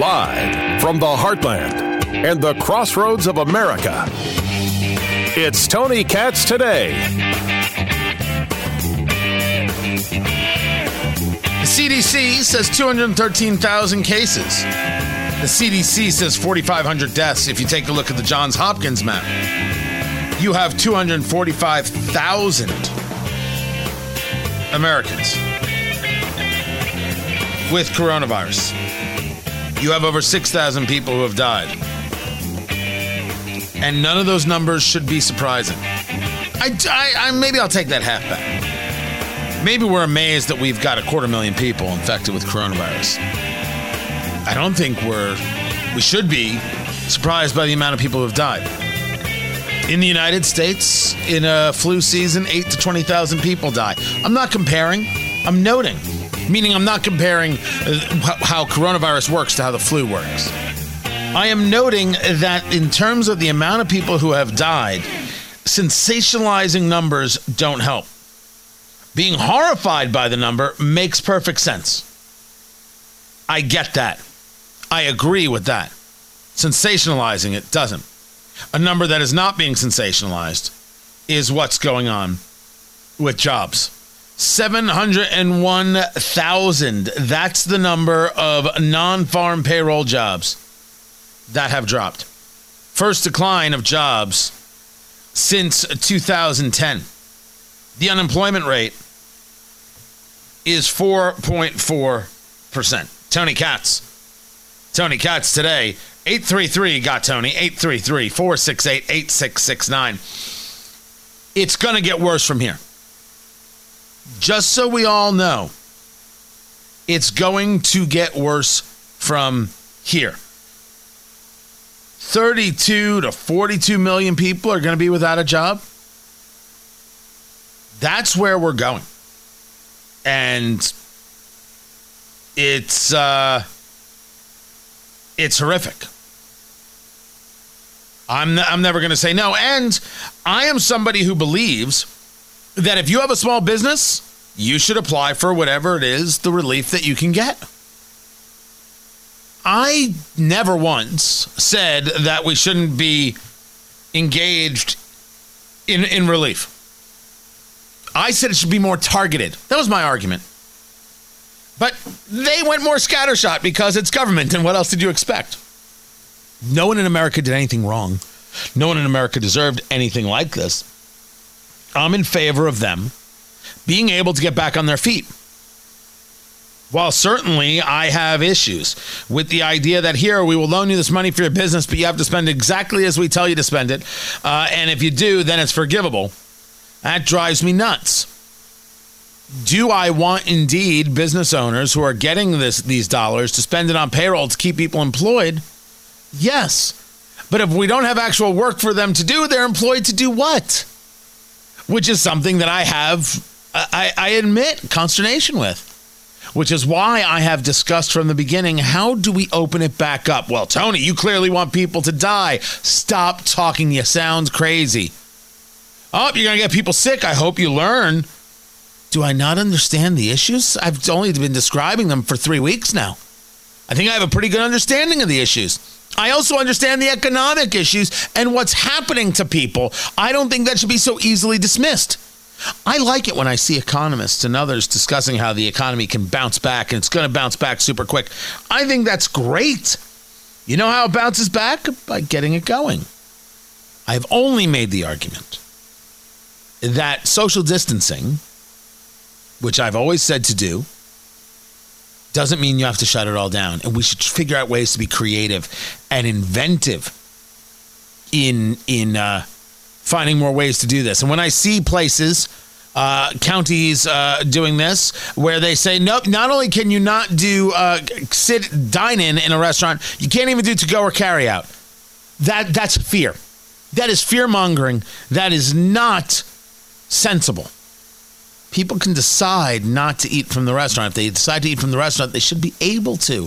Live from the heartland and the crossroads of America, it's Tony Katz today. The CDC says 213,000 cases. The CDC says 4,500 deaths. If you take a look at the Johns Hopkins map, you have 245,000 Americans with coronavirus. You have over 6,000 people who have died. And none of those numbers should be surprising. I, I, I, maybe I'll take that half back. Maybe we're amazed that we've got a quarter million people infected with coronavirus. I don't think we're we should be surprised by the amount of people who have died. In the United States, in a flu season, eight to twenty thousand people die. I'm not comparing. I'm noting meaning I'm not comparing uh, how coronavirus works to how the flu works. I am noting that in terms of the amount of people who have died, sensationalizing numbers don't help. Being horrified by the number makes perfect sense. I get that. I agree with that. Sensationalizing it doesn't. A number that is not being sensationalized is what's going on with jobs. 701,000. That's the number of non farm payroll jobs that have dropped. First decline of jobs since 2010. The unemployment rate is 4.4%. Tony Katz. Tony Katz today. 833 got Tony. 833 468 8669. It's going to get worse from here just so we all know, it's going to get worse from here. 32 to 42 million people are going to be without a job. That's where we're going. And it's uh it's horrific. I'm I'm never going to say no and I am somebody who believes that if you have a small business, you should apply for whatever it is the relief that you can get. I never once said that we shouldn't be engaged in, in relief. I said it should be more targeted. That was my argument. But they went more scattershot because it's government, and what else did you expect? No one in America did anything wrong. No one in America deserved anything like this. I'm in favor of them being able to get back on their feet. While certainly I have issues with the idea that here we will loan you this money for your business, but you have to spend exactly as we tell you to spend it. Uh, and if you do, then it's forgivable. That drives me nuts. Do I want indeed business owners who are getting this these dollars to spend it on payroll to keep people employed? Yes. But if we don't have actual work for them to do, they're employed to do what? which is something that I have, I, I admit, consternation with. Which is why I have discussed from the beginning how do we open it back up? Well, Tony, you clearly want people to die. Stop talking. You sound crazy. Oh, you're going to get people sick. I hope you learn. Do I not understand the issues? I've only been describing them for three weeks now. I think I have a pretty good understanding of the issues. I also understand the economic issues and what's happening to people. I don't think that should be so easily dismissed. I like it when I see economists and others discussing how the economy can bounce back and it's going to bounce back super quick. I think that's great. You know how it bounces back? By getting it going. I've only made the argument that social distancing, which I've always said to do, doesn't mean you have to shut it all down. And we should figure out ways to be creative and inventive in in uh, finding more ways to do this. And when I see places, uh, counties uh, doing this, where they say, nope, not only can you not do uh, sit dine in in a restaurant, you can't even do to go or carry out. That that's fear. That is fear mongering. That is not sensible people can decide not to eat from the restaurant. If they decide to eat from the restaurant, they should be able to.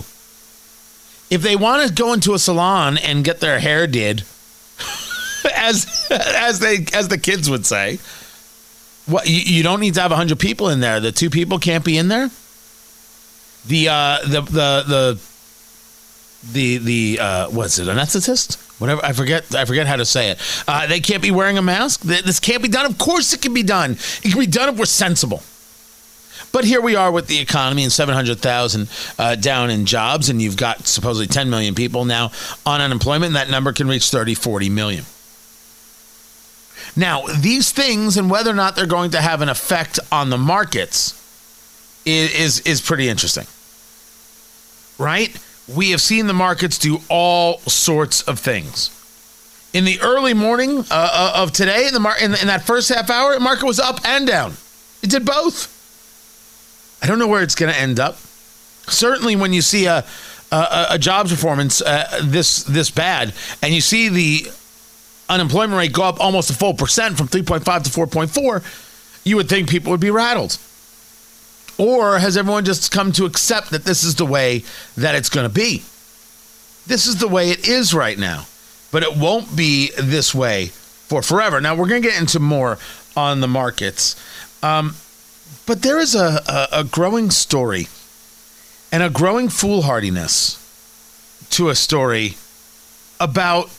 If they want to go into a salon and get their hair did, as as they as the kids would say, What you, you don't need to have hundred people in there. The two people can't be in there. The uh, the the the the the uh, what's it? Anesthetist? Whatever. I forget. I forget how to say it. Uh, they can't be wearing a mask. This can't be done. Of course, it can be done. It can be done if we're sensible. But here we are with the economy and 700,000 uh, down in jobs, and you've got supposedly 10 million people now on unemployment, and that number can reach 30, 40 million. Now, these things and whether or not they're going to have an effect on the markets is, is, is pretty interesting. Right? We have seen the markets do all sorts of things. In the early morning uh, uh of today, in, the mar- in, in that first half hour, the market was up and down. It did both. I don't know where it's going to end up. Certainly, when you see a a, a jobs performance uh, this this bad, and you see the unemployment rate go up almost a full percent from 3.5 to 4.4, you would think people would be rattled. Or has everyone just come to accept that this is the way that it's going to be? This is the way it is right now, but it won't be this way for forever. Now, we're going to get into more on the markets. Um, but there is a, a, a growing story and a growing foolhardiness to a story about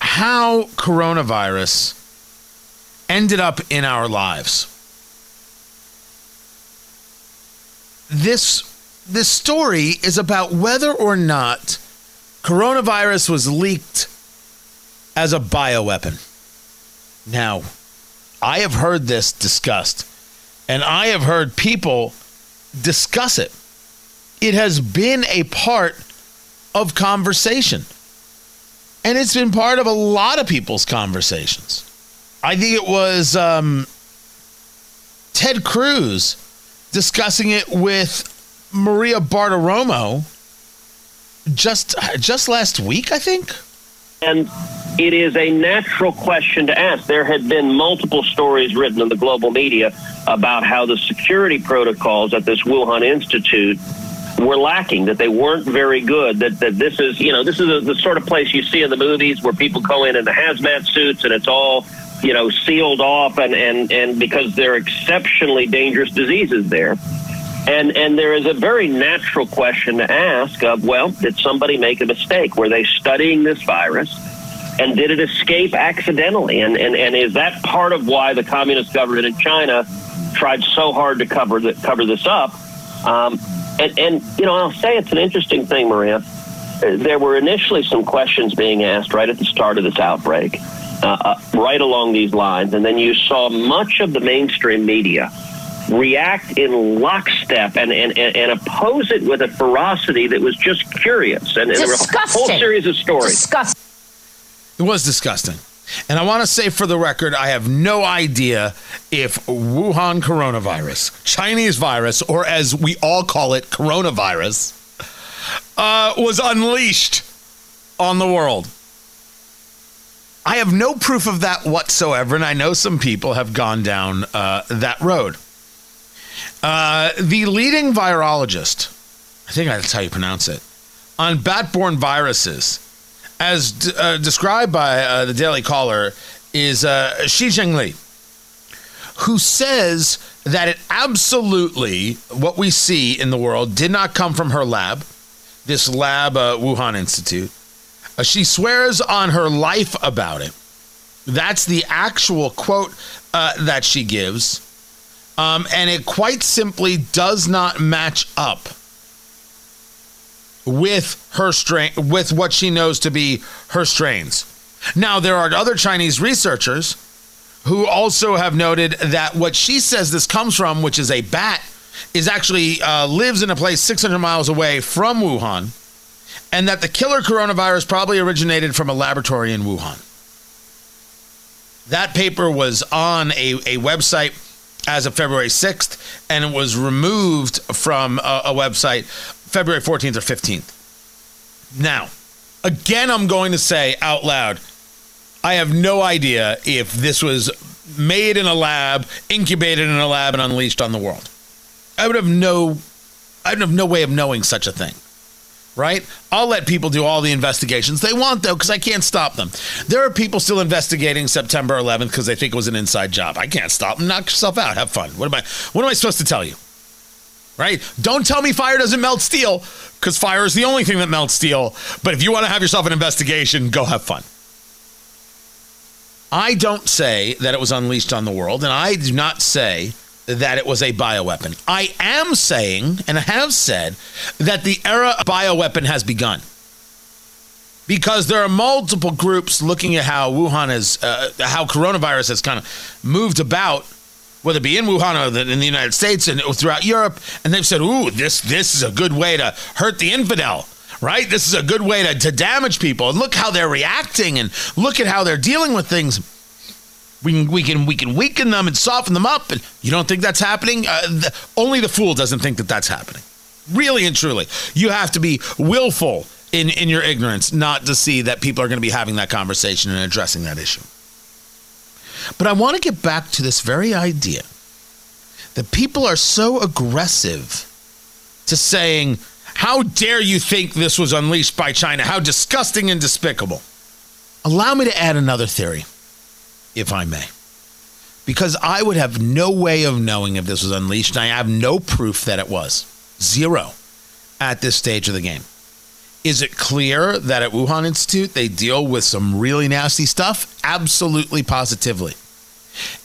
how coronavirus ended up in our lives. This this story is about whether or not coronavirus was leaked as a bioweapon. Now, I have heard this discussed and I have heard people discuss it. It has been a part of conversation. And it's been part of a lot of people's conversations. I think it was um, Ted Cruz discussing it with Maria Bartiromo just just last week, I think. And it is a natural question to ask. There had been multiple stories written in the global media about how the security protocols at this Wuhan Institute were lacking, that they weren't very good, that, that this is, you know, this is a, the sort of place you see in the movies where people go in in the hazmat suits and it's all, you know, sealed off and, and, and because there are exceptionally dangerous diseases there. And, and there is a very natural question to ask of, well, did somebody make a mistake? Were they studying this virus? And did it escape accidentally? And, and, and is that part of why the communist government in China tried so hard to cover, the, cover this up? Um, and, and, you know, I'll say it's an interesting thing, Maria. There were initially some questions being asked right at the start of this outbreak, uh, right along these lines. And then you saw much of the mainstream media react in lockstep and, and, and, oppose it with a ferocity that was just curious. And Disgusting. there were a whole series of stories. Disgusting. It was disgusting. And I want to say for the record, I have no idea if Wuhan coronavirus, Chinese virus, or as we all call it, coronavirus, uh, was unleashed on the world. I have no proof of that whatsoever, and I know some people have gone down uh, that road. Uh, the leading virologist, I think that's how you pronounce it, on bat-borne viruses, as d- uh, described by uh, the Daily Caller, is uh, Shi Zhengli, who says that it absolutely, what we see in the world, did not come from her lab, this lab, uh, Wuhan Institute. Uh, she swears on her life about it. That's the actual quote uh, that she gives. Um, and it quite simply does not match up with her strain, with what she knows to be her strains. Now, there are other Chinese researchers who also have noted that what she says this comes from, which is a bat, is actually uh, lives in a place 600 miles away from Wuhan, and that the killer coronavirus probably originated from a laboratory in Wuhan. That paper was on a, a website as of February 6th, and it was removed from a, a website February 14th or 15th. Now, again, I'm going to say out loud, I have no idea if this was made in a lab, incubated in a lab, and unleashed on the world. I would have no, I would have no way of knowing such a thing. Right? I'll let people do all the investigations they want, though, because I can't stop them. There are people still investigating September 11th because they think it was an inside job. I can't stop them. Knock yourself out. Have fun. What am I? What am I supposed to tell you? Right? Don't tell me fire doesn't melt steel, because fire is the only thing that melts steel. But if you want to have yourself an investigation, go have fun. I don't say that it was unleashed on the world, and I do not say that it was a bioweapon. I am saying, and have said, that the era of bioweapon has begun. Because there are multiple groups looking at how Wuhan is, uh, how coronavirus has kind of moved about, whether it be in Wuhan or in the United States and throughout Europe, and they've said, "Ooh, this this is a good way to hurt the infidel." Right? This is a good way to, to damage people. And look how they're reacting and look at how they're dealing with things we can we can we can weaken them and soften them up. And you don't think that's happening? Uh, the, only the fool doesn't think that that's happening. Really and truly, you have to be willful in in your ignorance not to see that people are going to be having that conversation and addressing that issue. But I want to get back to this very idea that people are so aggressive to saying, "How dare you think this was unleashed by China? How disgusting and despicable." Allow me to add another theory if I may. Because I would have no way of knowing if this was unleashed. I have no proof that it was. Zero at this stage of the game. Is it clear that at Wuhan Institute they deal with some really nasty stuff? Absolutely, positively.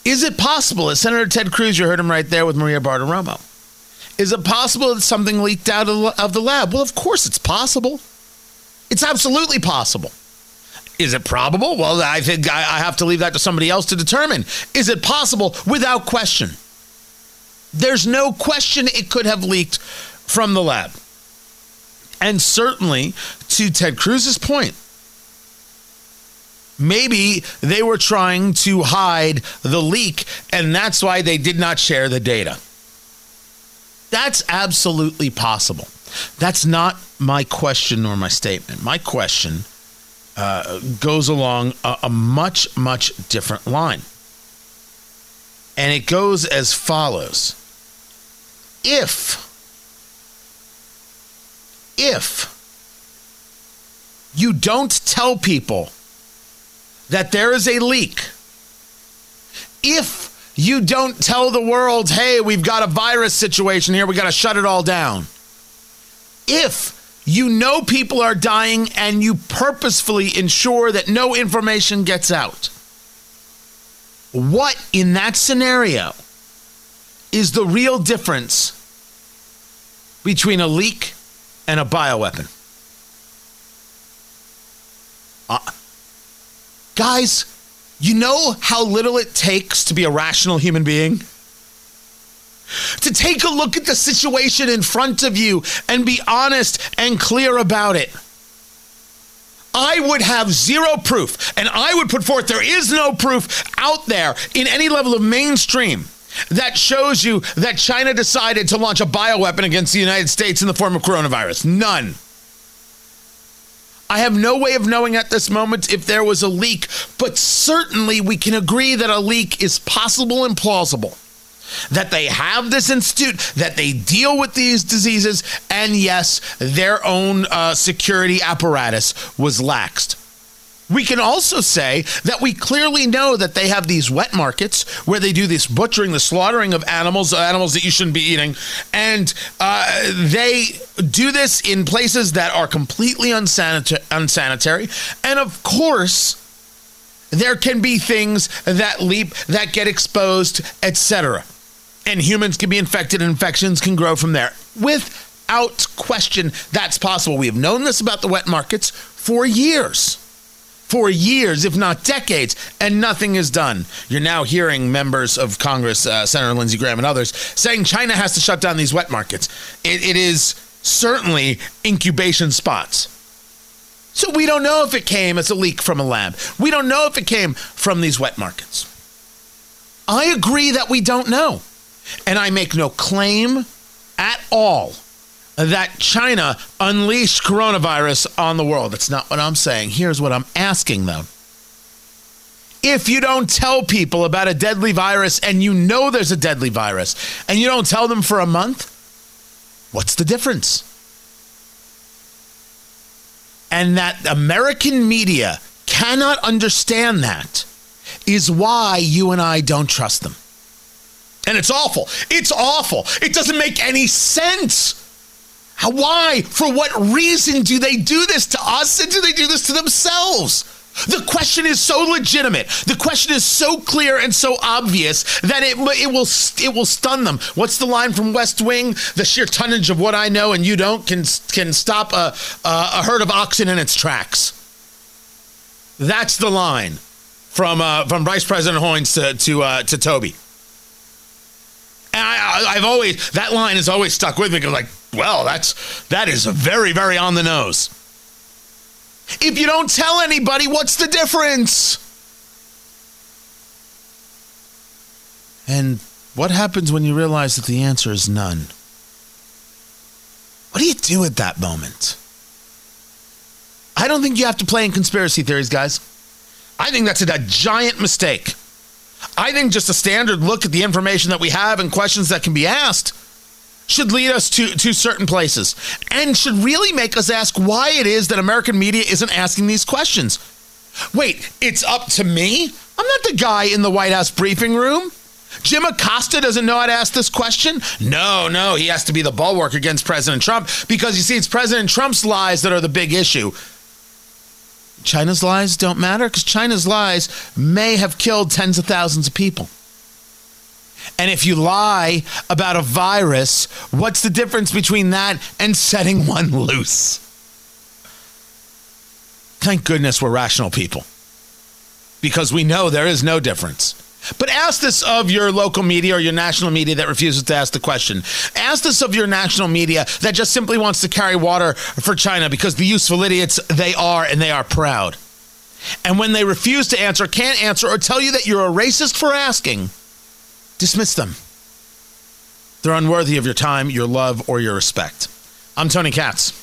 Is it possible that Senator Ted Cruz, you heard him right there with Maria Bartiromo, is it possible that something leaked out of the lab? Well, of course it's possible. It's absolutely possible. Is it probable? Well, I think I have to leave that to somebody else to determine. Is it possible? Without question. There's no question it could have leaked from the lab. And certainly, to Ted Cruz's point, maybe they were trying to hide the leak, and that's why they did not share the data. That's absolutely possible. That's not my question nor my statement. My question uh, goes along a, a much, much different line. And it goes as follows If, if you don't tell people that there is a leak, if you don't tell the world, hey, we've got a virus situation here, we got to shut it all down. If you know people are dying and you purposefully ensure that no information gets out. What in that scenario is the real difference between a leak and a bioweapon? Uh, guys, you know how little it takes to be a rational human being? To take a look at the situation in front of you and be honest and clear about it. I would have zero proof, and I would put forth there is no proof out there in any level of mainstream that shows you that China decided to launch a bioweapon against the United States in the form of coronavirus. None. I have no way of knowing at this moment if there was a leak, but certainly we can agree that a leak is possible and plausible that they have this institute, that they deal with these diseases, and yes, their own uh, security apparatus was laxed. We can also say that we clearly know that they have these wet markets where they do this butchering, the slaughtering of animals, animals that you shouldn't be eating, and uh, they do this in places that are completely unsanita- unsanitary. And of course, there can be things that leap, that get exposed, etc and humans can be infected and infections can grow from there. Without question, that's possible. We have known this about the wet markets for years. For years, if not decades, and nothing is done. You're now hearing members of Congress, uh, Senator Lindsey Graham and others, saying China has to shut down these wet markets. it, it is certainly incubation spots. So we don't know if it came as a leak from a lab. We don't know if it came from these wet markets. I agree that we don't know. And I make no claim at all that China unleashed coronavirus on the world. That's not what I'm saying. Here's what I'm asking, though. If you don't tell people about a deadly virus and you know there's a deadly virus and you don't tell them for a month, what's the difference? And that American media cannot understand that is why you and I don't trust them. And it's awful. It's awful. It doesn't make any sense. How, why? For what reason do they do this to us and do they do this to themselves? The question is so legitimate. The question is so clear and so obvious that it, it will it will stun them. What's the line from West Wing? The sheer tonnage of what I know and you don't can can stop a a, a herd of oxen in its tracks. That's the line from uh, from Vice President Hoynes to to, uh, to Toby. I, have always that line has always stuck with me. Because like, well, that's that is very very on the nose. If you don't tell anybody, what's the difference? And what happens when you realize that the answer is none? What do you do at that moment? I don't think you have to play in conspiracy theories, guys. I think that's a, a giant mistake. I think just a standard look at the information that we have and questions that can be asked should lead us to, to certain places and should really make us ask why it is that American media isn't asking these questions. Wait, it's up to me? I'm not the guy in the White House briefing room. Jim Acosta doesn't know how to ask this question? No, no, he has to be the bulwark against President Trump because you see, it's President Trump's lies that are the big issue. China's lies don't matter because China's lies may have killed tens of thousands of people. And if you lie about a virus, what's the difference between that and setting one loose? Thank goodness we're rational people because we know there is no difference. But ask this of your local media or your national media that refuses to ask the question. Ask this of your national media that just simply wants to carry water for China because the useful idiots they are and they are proud. And when they refuse to answer, can't answer, or tell you that you're a racist for asking, dismiss them. They're unworthy of your time, your love, or your respect. I'm Tony Katz.